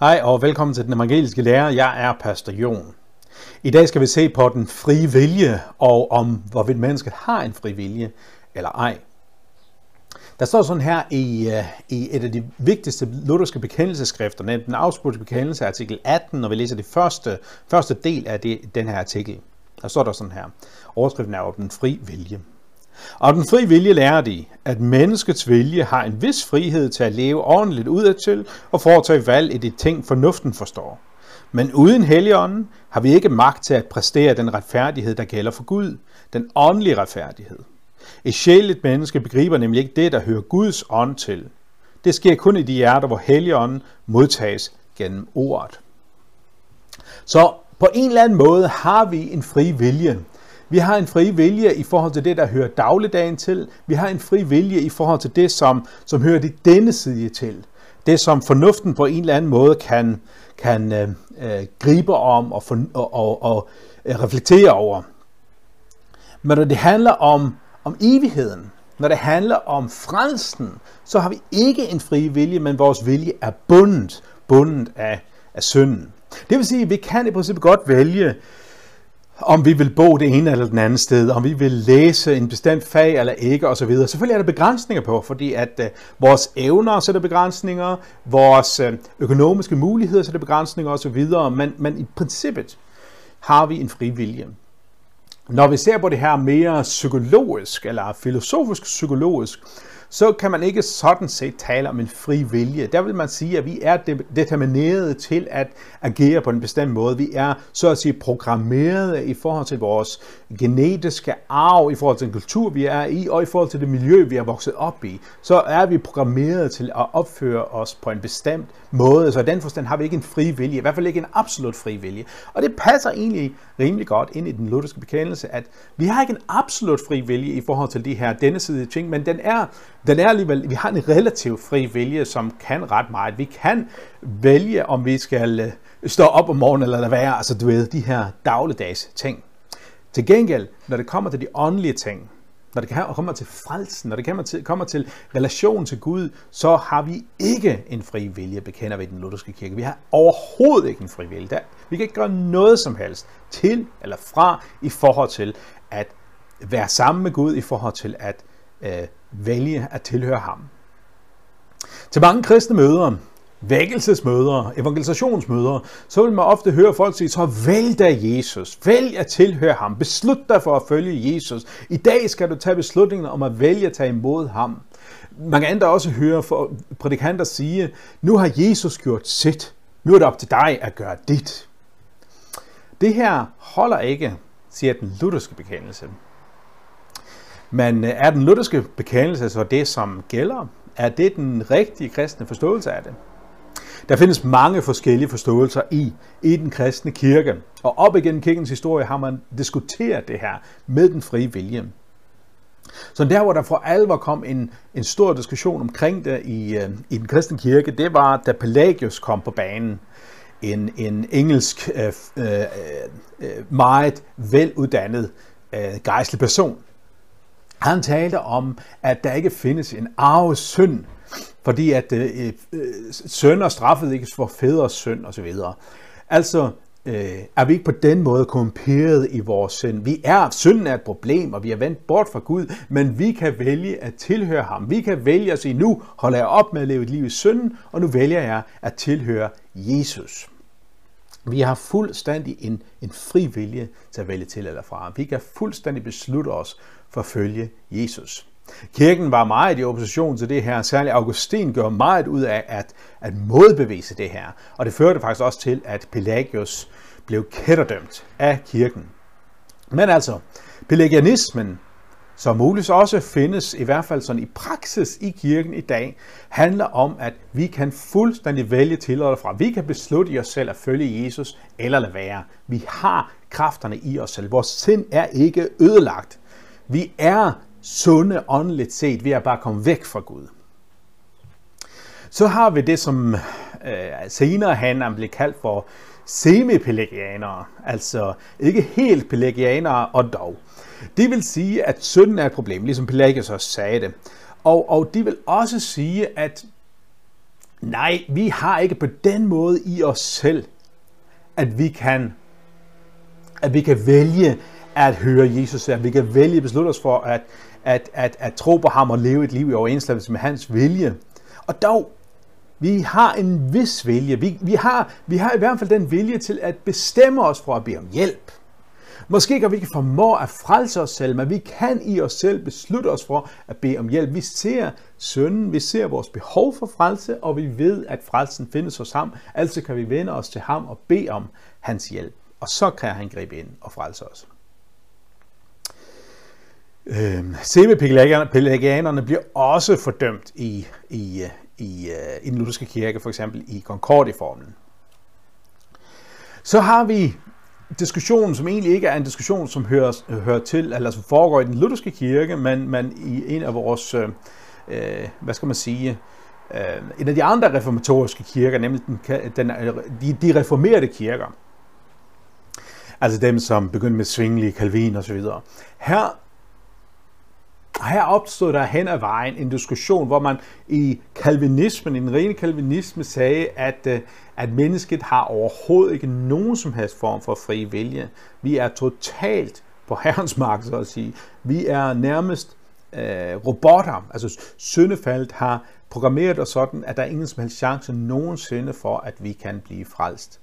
Hej og velkommen til den evangeliske lærer. Jeg er Pastor Jon. I dag skal vi se på den frie vilje og om hvorvidt mennesket har en fri vilje eller ej. Der står sådan her i, øh, i et af de vigtigste lutherske bekendelseskrifter, nemlig den afspurgte bekendelse, artikel 18, når vi læser det første, første del af det, den her artikel. Der står der sådan her. Overskriften er jo den fri vilje. Og den fri vilje lærer de, at menneskets vilje har en vis frihed til at leve ordentligt udadtil og foretage valg i de ting, fornuften forstår. Men uden helligånden har vi ikke magt til at præstere den retfærdighed, der gælder for Gud, den åndelige retfærdighed. Et sjældent menneske begriber nemlig ikke det, der hører Guds ånd til. Det sker kun i de hjerter, hvor helligånden modtages gennem ordet. Så på en eller anden måde har vi en fri vilje. Vi har en fri vilje i forhold til det, der hører dagligdagen til. Vi har en fri vilje i forhold til det, som, som hører det denne side til. Det, som fornuften på en eller anden måde kan, kan øh, øh, gribe om og, for, og, og, og øh, reflektere over. Men når det handler om, om evigheden, når det handler om frelsen, så har vi ikke en fri vilje, men vores vilje er bundet, bundet af, af synden. Det vil sige, at vi kan i princippet godt vælge om vi vil bo det ene eller den anden sted, om vi vil læse en bestemt fag eller ikke osv. Selvfølgelig er der begrænsninger på, fordi at øh, vores evner sætter begrænsninger, vores øh, økonomiske muligheder sætter begrænsninger osv., men, men i princippet har vi en fri vilje. Når vi ser på det her mere psykologisk eller filosofisk psykologisk, så kan man ikke sådan set tale om en fri vilje. Der vil man sige, at vi er determineret til at agere på en bestemt måde. Vi er så at sige programmeret i forhold til vores genetiske arv, i forhold til den kultur, vi er i, og i forhold til det miljø, vi er vokset op i. Så er vi programmeret til at opføre os på en bestemt måde. Så i den forstand har vi ikke en fri vilje, i hvert fald ikke en absolut fri vilje. Og det passer egentlig rimelig godt ind i den lutherske bekendelse, at vi har ikke en absolut fri vilje i forhold til de her denne side ting, men den er den er alligevel, vi har en relativt fri vilje, som kan ret meget. Vi kan vælge, om vi skal øh, stå op om morgenen eller lade være, altså du ved, de her dagligdags ting. Til gengæld, når det kommer til de åndelige ting, når det kommer til frelsen, når det kommer til, kommer til relation til Gud, så har vi ikke en fri vilje, bekender vi den lutherske kirke. Vi har overhovedet ikke en fri vilje. Vi kan ikke gøre noget som helst til eller fra i forhold til at være sammen med Gud, i forhold til at øh, vælge at tilhøre ham. Til mange kristne møder, vækkelsesmøder, evangelisationsmøder, så vil man ofte høre folk sige, så vælg da Jesus, vælg at tilhøre ham, beslut dig for at følge Jesus. I dag skal du tage beslutningen om at vælge at tage imod ham. Man kan endda også høre for prædikanter sige, nu har Jesus gjort sit, nu er det op til dig at gøre dit. Det her holder ikke, siger den lutherske bekendelse. Men øh, er den lutherske bekendelse så det, som gælder? Er det den rigtige kristne forståelse af det? Der findes mange forskellige forståelser i, i den kristne kirke. Og op igennem kirkens historie har man diskuteret det her med den frie vilje. Så der, hvor der for alvor kom en, en stor diskussion omkring det i, øh, i den kristne kirke, det var, da Pelagius kom på banen. En, en engelsk, øh, øh, øh, meget veluddannet øh, gejstlig person. Han talte om, at der ikke findes en arvesynd, fordi at øh, øh, sønner straffet ikke for fædres synd osv. Altså, øh, er vi ikke på den måde komperet i vores synd. Vi er, synden er et problem, og vi er vendt bort fra Gud, men vi kan vælge at tilhøre ham. Vi kan vælge at sige, nu holder jeg op med at leve et liv i synden, og nu vælger jeg at tilhøre Jesus. Vi har fuldstændig en, en fri vilje til at vælge til eller fra. Vi kan fuldstændig beslutte os forfølge Jesus. Kirken var meget i opposition til det her. Særligt Augustin gør meget ud af at, at modbevise det her. Og det førte faktisk også til, at Pelagius blev kætterdømt af kirken. Men altså, pelagianismen som muligvis også findes, i hvert fald sådan i praksis i kirken i dag, handler om, at vi kan fuldstændig vælge til og fra. Vi kan beslutte i os selv at følge Jesus eller lade være. Vi har kræfterne i os selv. Vores sind er ikke ødelagt. Vi er sunde åndeligt set. Vi er bare komme væk fra Gud. Så har vi det, som øh, senere han blev kaldt for semipelagianere, altså ikke helt pelagianere og dog. Det vil sige, at synden er et problem, ligesom Pelagius også sagde det. Og, og de vil også sige, at Nej, vi har ikke på den måde i os selv, at vi kan, at vi kan vælge at høre Jesus, at vi kan vælge at beslutte os for at, at, at, at tro på ham og leve et liv i overensstemmelse med hans vilje. Og dog, vi har en vis vilje. Vi, vi, har, vi har i hvert fald den vilje til at bestemme os for at bede om hjælp. Måske kan vi ikke formå at frelse os selv, men vi kan i os selv beslutte os for at bede om hjælp. Vi ser synden, vi ser vores behov for frelse, og vi ved, at frelsen findes hos ham. Altså kan vi vende os til ham og bede om hans hjælp. Og så kan han gribe ind og frelse os. Øh, Semipelagianerne bliver også fordømt i, i, øh, i, øh, i den lutherske kirke, for eksempel i Concordiformen. Så har vi diskussionen, som egentlig ikke er en diskussion, som hører, hører til, eller som foregår i den lutherske kirke, men, men i en af vores, øh, øh hvad skal man sige, øh, en af de andre reformatoriske kirker, nemlig den, den, de, de reformerede kirker. Altså dem, som begyndte med Zwingli, Calvin osv. Her her opstod der hen ad vejen en diskussion, hvor man i kalvinismen, i den rene kalvinisme, sagde, at, øh, at mennesket har overhovedet ikke nogen som helst form for fri vilje. Vi er totalt på herrens mark, så at sige. Vi er nærmest øh, robotter. Altså syndefaldet har programmeret os sådan, at der er ingen som helst chance nogensinde for, at vi kan blive frelst.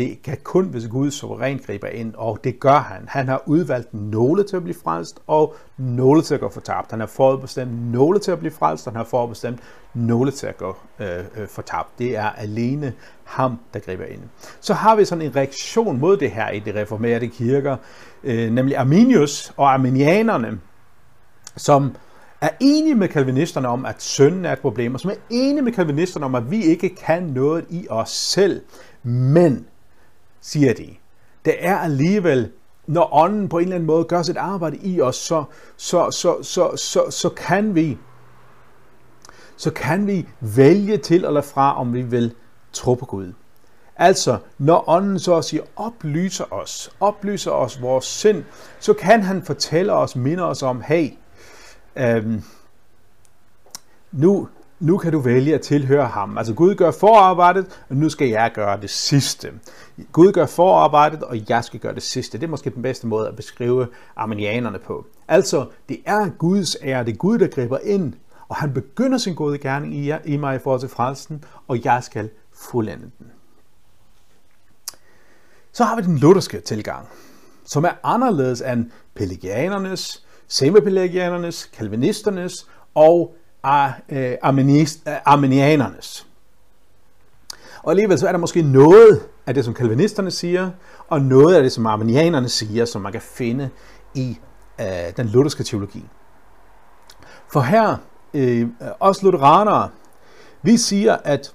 Det kan kun, hvis Gud suverænt griber ind, og det gør han. Han har udvalgt nogle til at blive frelst, og nogle til at gå fortabt. Han har forudbestemt nogle til at blive frelst, og han har forudbestemt nogle til at gå øh, øh, fortabt. Det er alene ham, der griber ind. Så har vi sådan en reaktion mod det her i de reformerede kirker, øh, nemlig Arminius og arminianerne, som er enige med kalvinisterne om, at synden er et problem, og som er enige med kalvinisterne om, at vi ikke kan noget i os selv. Men siger de. Det er alligevel, når ånden på en eller anden måde gør sit arbejde i os, så, så, så, så, så, så kan vi så kan vi vælge til eller fra, om vi vil tro på Gud. Altså, når ånden så at sige oplyser os, oplyser os vores sind, så kan han fortælle os, minde os om, hey, øhm, nu, nu kan du vælge at tilhøre ham. Altså Gud gør forarbejdet, og nu skal jeg gøre det sidste. Gud gør forarbejdet, og jeg skal gøre det sidste. Det er måske den bedste måde at beskrive armenianerne på. Altså, det er Guds ære, det er Gud, der griber ind, og han begynder sin gode gerning i, i mig i forhold til frelsen, og jeg skal fuldende den. Så har vi den lutherske tilgang, som er anderledes end pelagianernes, semipelagianernes, kalvinisternes og Øh, øh, armenianernes. Og alligevel så er der måske noget af det, som kalvinisterne siger, og noget af det, som armenianerne siger, som man kan finde i øh, den lutherske teologi. For her, øh, os lutheranere, vi siger, at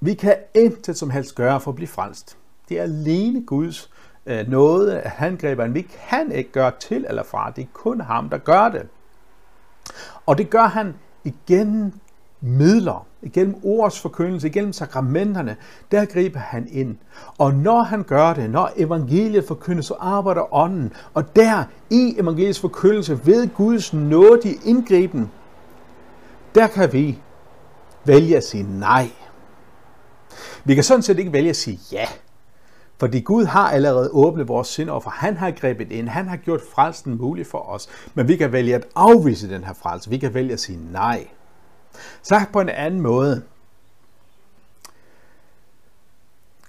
vi kan intet som helst gøre for at blive frelst. Det er alene Guds øh, noget, han griber Vi kan ikke gøre til eller fra. Det er kun ham, der gør det. Og det gør han igennem midler, igennem ordets forkyndelse, igennem sakramenterne, der griber han ind. Og når han gør det, når evangeliet forkyndes, så arbejder ånden. Og der i evangeliets forkyndelse ved Guds nådige indgriben, der kan vi vælge at sige nej. Vi kan sådan set ikke vælge at sige ja. Fordi Gud har allerede åbnet vores sind for han har grebet ind, han har gjort frelsen mulig for os. Men vi kan vælge at afvise den her frelse, vi kan vælge at sige nej. Sagt på en anden måde.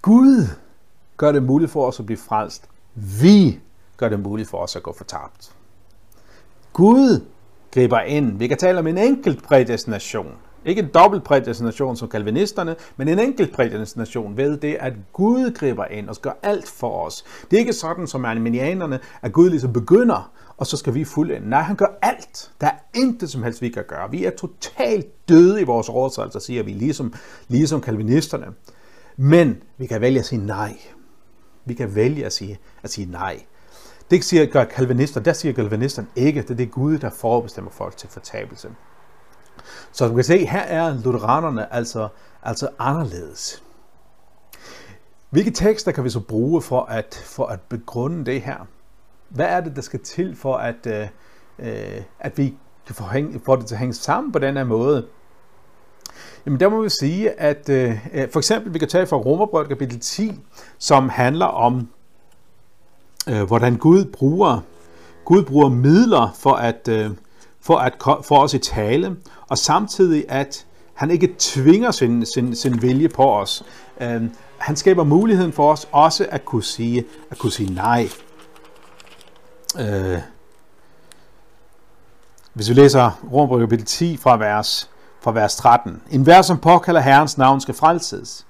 Gud gør det muligt for os at blive frelst. Vi gør det muligt for os at gå fortabt. Gud griber ind. Vi kan tale om en enkelt prædestination. Ikke en dobbelt prædestination som kalvinisterne, men en enkelt prædestination ved det, at Gud griber ind og gør alt for os. Det er ikke sådan som arminianerne, at Gud ligesom begynder, og så skal vi fuldende. Nej, han gør alt. Der er intet som helst, vi kan gøre. Vi er totalt døde i vores overtrædelser, siger vi, ligesom, ligesom kalvinisterne. Men vi kan vælge at sige nej. Vi kan vælge at sige, at sige nej. Det siger gør kalvinister, der siger kalvinisterne ikke, det er det Gud, der forbestemmer folk til fortabelse. Så du kan se, her er lutheranerne altså, altså anderledes. Hvilke tekster kan vi så bruge for at, for at begrunde det her? Hvad er det, der skal til for, at, øh, øh at vi kan få, hæng, få det til at hænge sammen på den her måde? Jamen der må vi sige, at øh, øh for eksempel vi kan tage fra Romerbrevet kapitel 10, som handler om, øh, hvordan Gud bruger, Gud bruger midler for at, øh, for at for os i tale, og samtidig at han ikke tvinger sin, sin, sin vilje på os. Øh, han skaber muligheden for os også at kunne sige, at kunne sige nej. Øh, hvis vi læser Romerbrevet kapitel 10 fra vers, fra vers 13. En hver, som påkalder Herrens navn, skal frelses.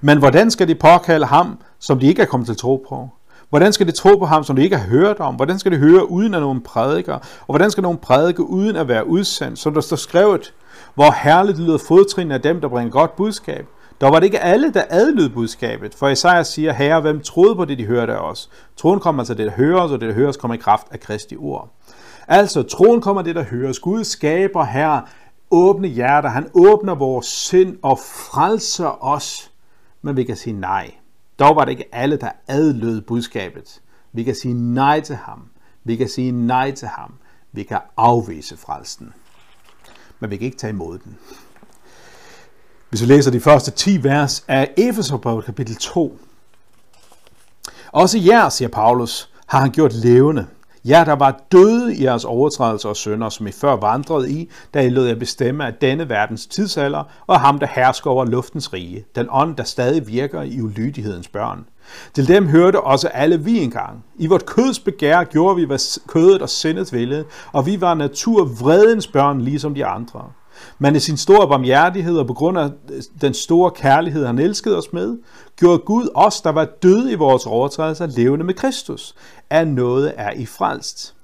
Men hvordan skal de påkalde ham, som de ikke er kommet til tro på? Hvordan skal de tro på ham, som de ikke har hørt om? Hvordan skal de høre uden at nogen prædiker? Og hvordan skal nogen prædike uden at være udsendt? Som der står skrevet, hvor herligt lyder fodtrinene af dem, der bringer godt budskab. Der var det ikke alle, der adlød budskabet, for Isaiah siger, herre, hvem troede på det, de hørte af os? Troen kommer altså det, der høres, og det, der høres, kommer i kraft af Kristi ord. Altså, troen kommer det, der høres. Gud skaber her åbne hjerter. Han åbner vores sind og frelser os. Men vi kan sige nej. Dog var det ikke alle, der adlød budskabet. Vi kan sige nej til ham. Vi kan sige nej til ham. Vi kan afvise frelsen. Men vi kan ikke tage imod den. Hvis vi læser de første 10 vers af Efeserbrevet kapitel 2. Også jer, siger Paulus, har han gjort levende. Ja, der var døde i jeres overtrædelser og sønder, som I før vandrede i, da I lød jer bestemme af denne verdens tidsalder, og ham, der hersker over luftens rige, den ånd, der stadig virker i ulydighedens børn. Til dem hørte også alle vi engang. I vort køds begær gjorde vi, hvad kødet og sindet ville, og vi var natur vredens børn, ligesom de andre. Men i sin store barmhjertighed og på grund af øh, den store kærlighed, han elskede os med, gjorde Gud os, der var døde i vores overtrædelser, levende med Kristus. Af noget er I frelst.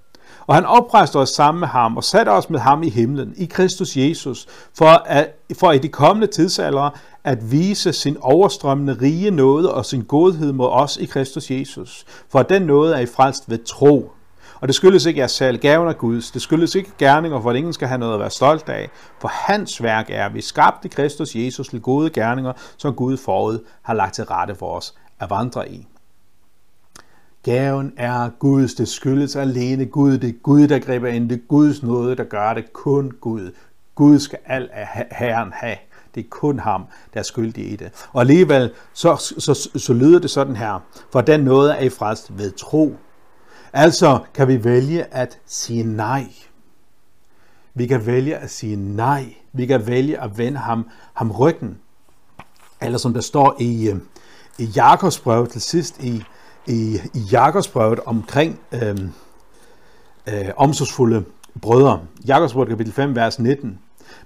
Og han oprejste os sammen med ham og satte os med ham i himlen, i Kristus Jesus, for, at, for i de kommende tidsalder at vise sin overstrømmende rige nåde og sin godhed mod os i Kristus Jesus. For den nåde er I frelst ved tro. Og det skyldes ikke jeres selv. gaven af Guds. Det skyldes ikke gerninger, for at ingen skal have noget at være stolt af. For hans værk er, at vi skabte Kristus Jesus til gode gerninger, som Gud forud har lagt til rette for os at vandre i. Gaven er Guds. Det skyldes alene Gud. Det er Gud, der griber ind. Det er Guds nåde, der gør det. Kun Gud. Gud skal al af Herren have. Det er kun ham, der er skyldig i det. Og alligevel, så, så, så lyder det sådan her. For den noget er I frelst ved tro. Altså kan vi vælge at sige nej. Vi kan vælge at sige nej. Vi kan vælge at vende ham, ham ryggen. Eller som der står i, øh, i Jakobs brev til sidst i, i, i Jakobsbrevet omkring øh, øh, omsorgsfulde brødre. Jakobsbrevet kapitel 5, vers 19.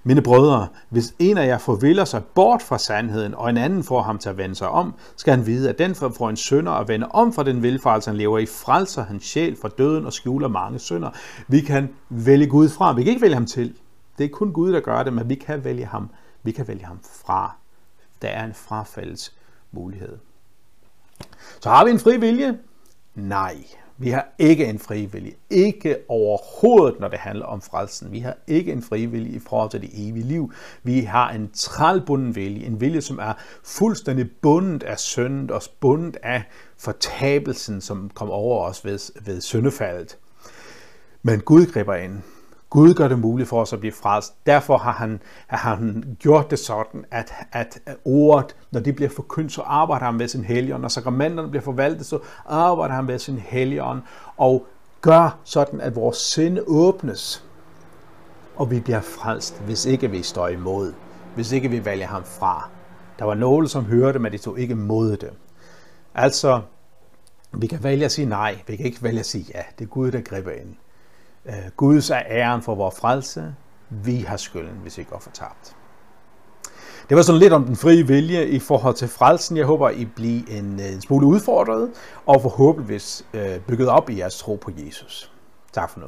Mine brødre, hvis en af jer forviller sig bort fra sandheden, og en anden får ham til at vende sig om, skal han vide, at den får en sønder at vende om fra den velfarelse, han lever i, frelser hans sjæl fra døden og skjuler mange sønder. Vi kan vælge Gud fra. Vi kan ikke vælge ham til. Det er kun Gud, der gør det, men vi kan vælge ham. Vi kan vælge ham fra. Der er en frafaldets mulighed. Så har vi en fri vilje? Nej. Vi har ikke en frivillig. Ikke overhovedet, når det handler om frelsen. Vi har ikke en frivillig i forhold til det evige liv. Vi har en trælbunden vilje. En vilje, som er fuldstændig bundet af synd og bundet af fortabelsen, som kom over os ved, ved syndefaldet. Men Gud griber ind. Gud gør det muligt for os at blive frelst. Derfor har han, har han gjort det sådan, at, at ordet, når det bliver forkyndt, så arbejder han med sin helgen. Når sakramenterne bliver forvaltet, så arbejder han med sin helgen og gør sådan, at vores sind åbnes, og vi bliver frelst, hvis ikke vi står imod, hvis ikke vi vælger ham fra. Der var nogle, som hørte, men de tog ikke imod det. Altså, vi kan vælge at sige nej, vi kan ikke vælge at sige ja. Det er Gud, der griber ind. Øh, Guds er æren for vores frelse. Vi har skylden, hvis vi går fortabt. Det var sådan lidt om den frie vilje i forhold til frelsen. Jeg håber, I bliver en, øh, en smule udfordret og forhåbentlig øh, bygget op i jeres tro på Jesus. Tak for nu.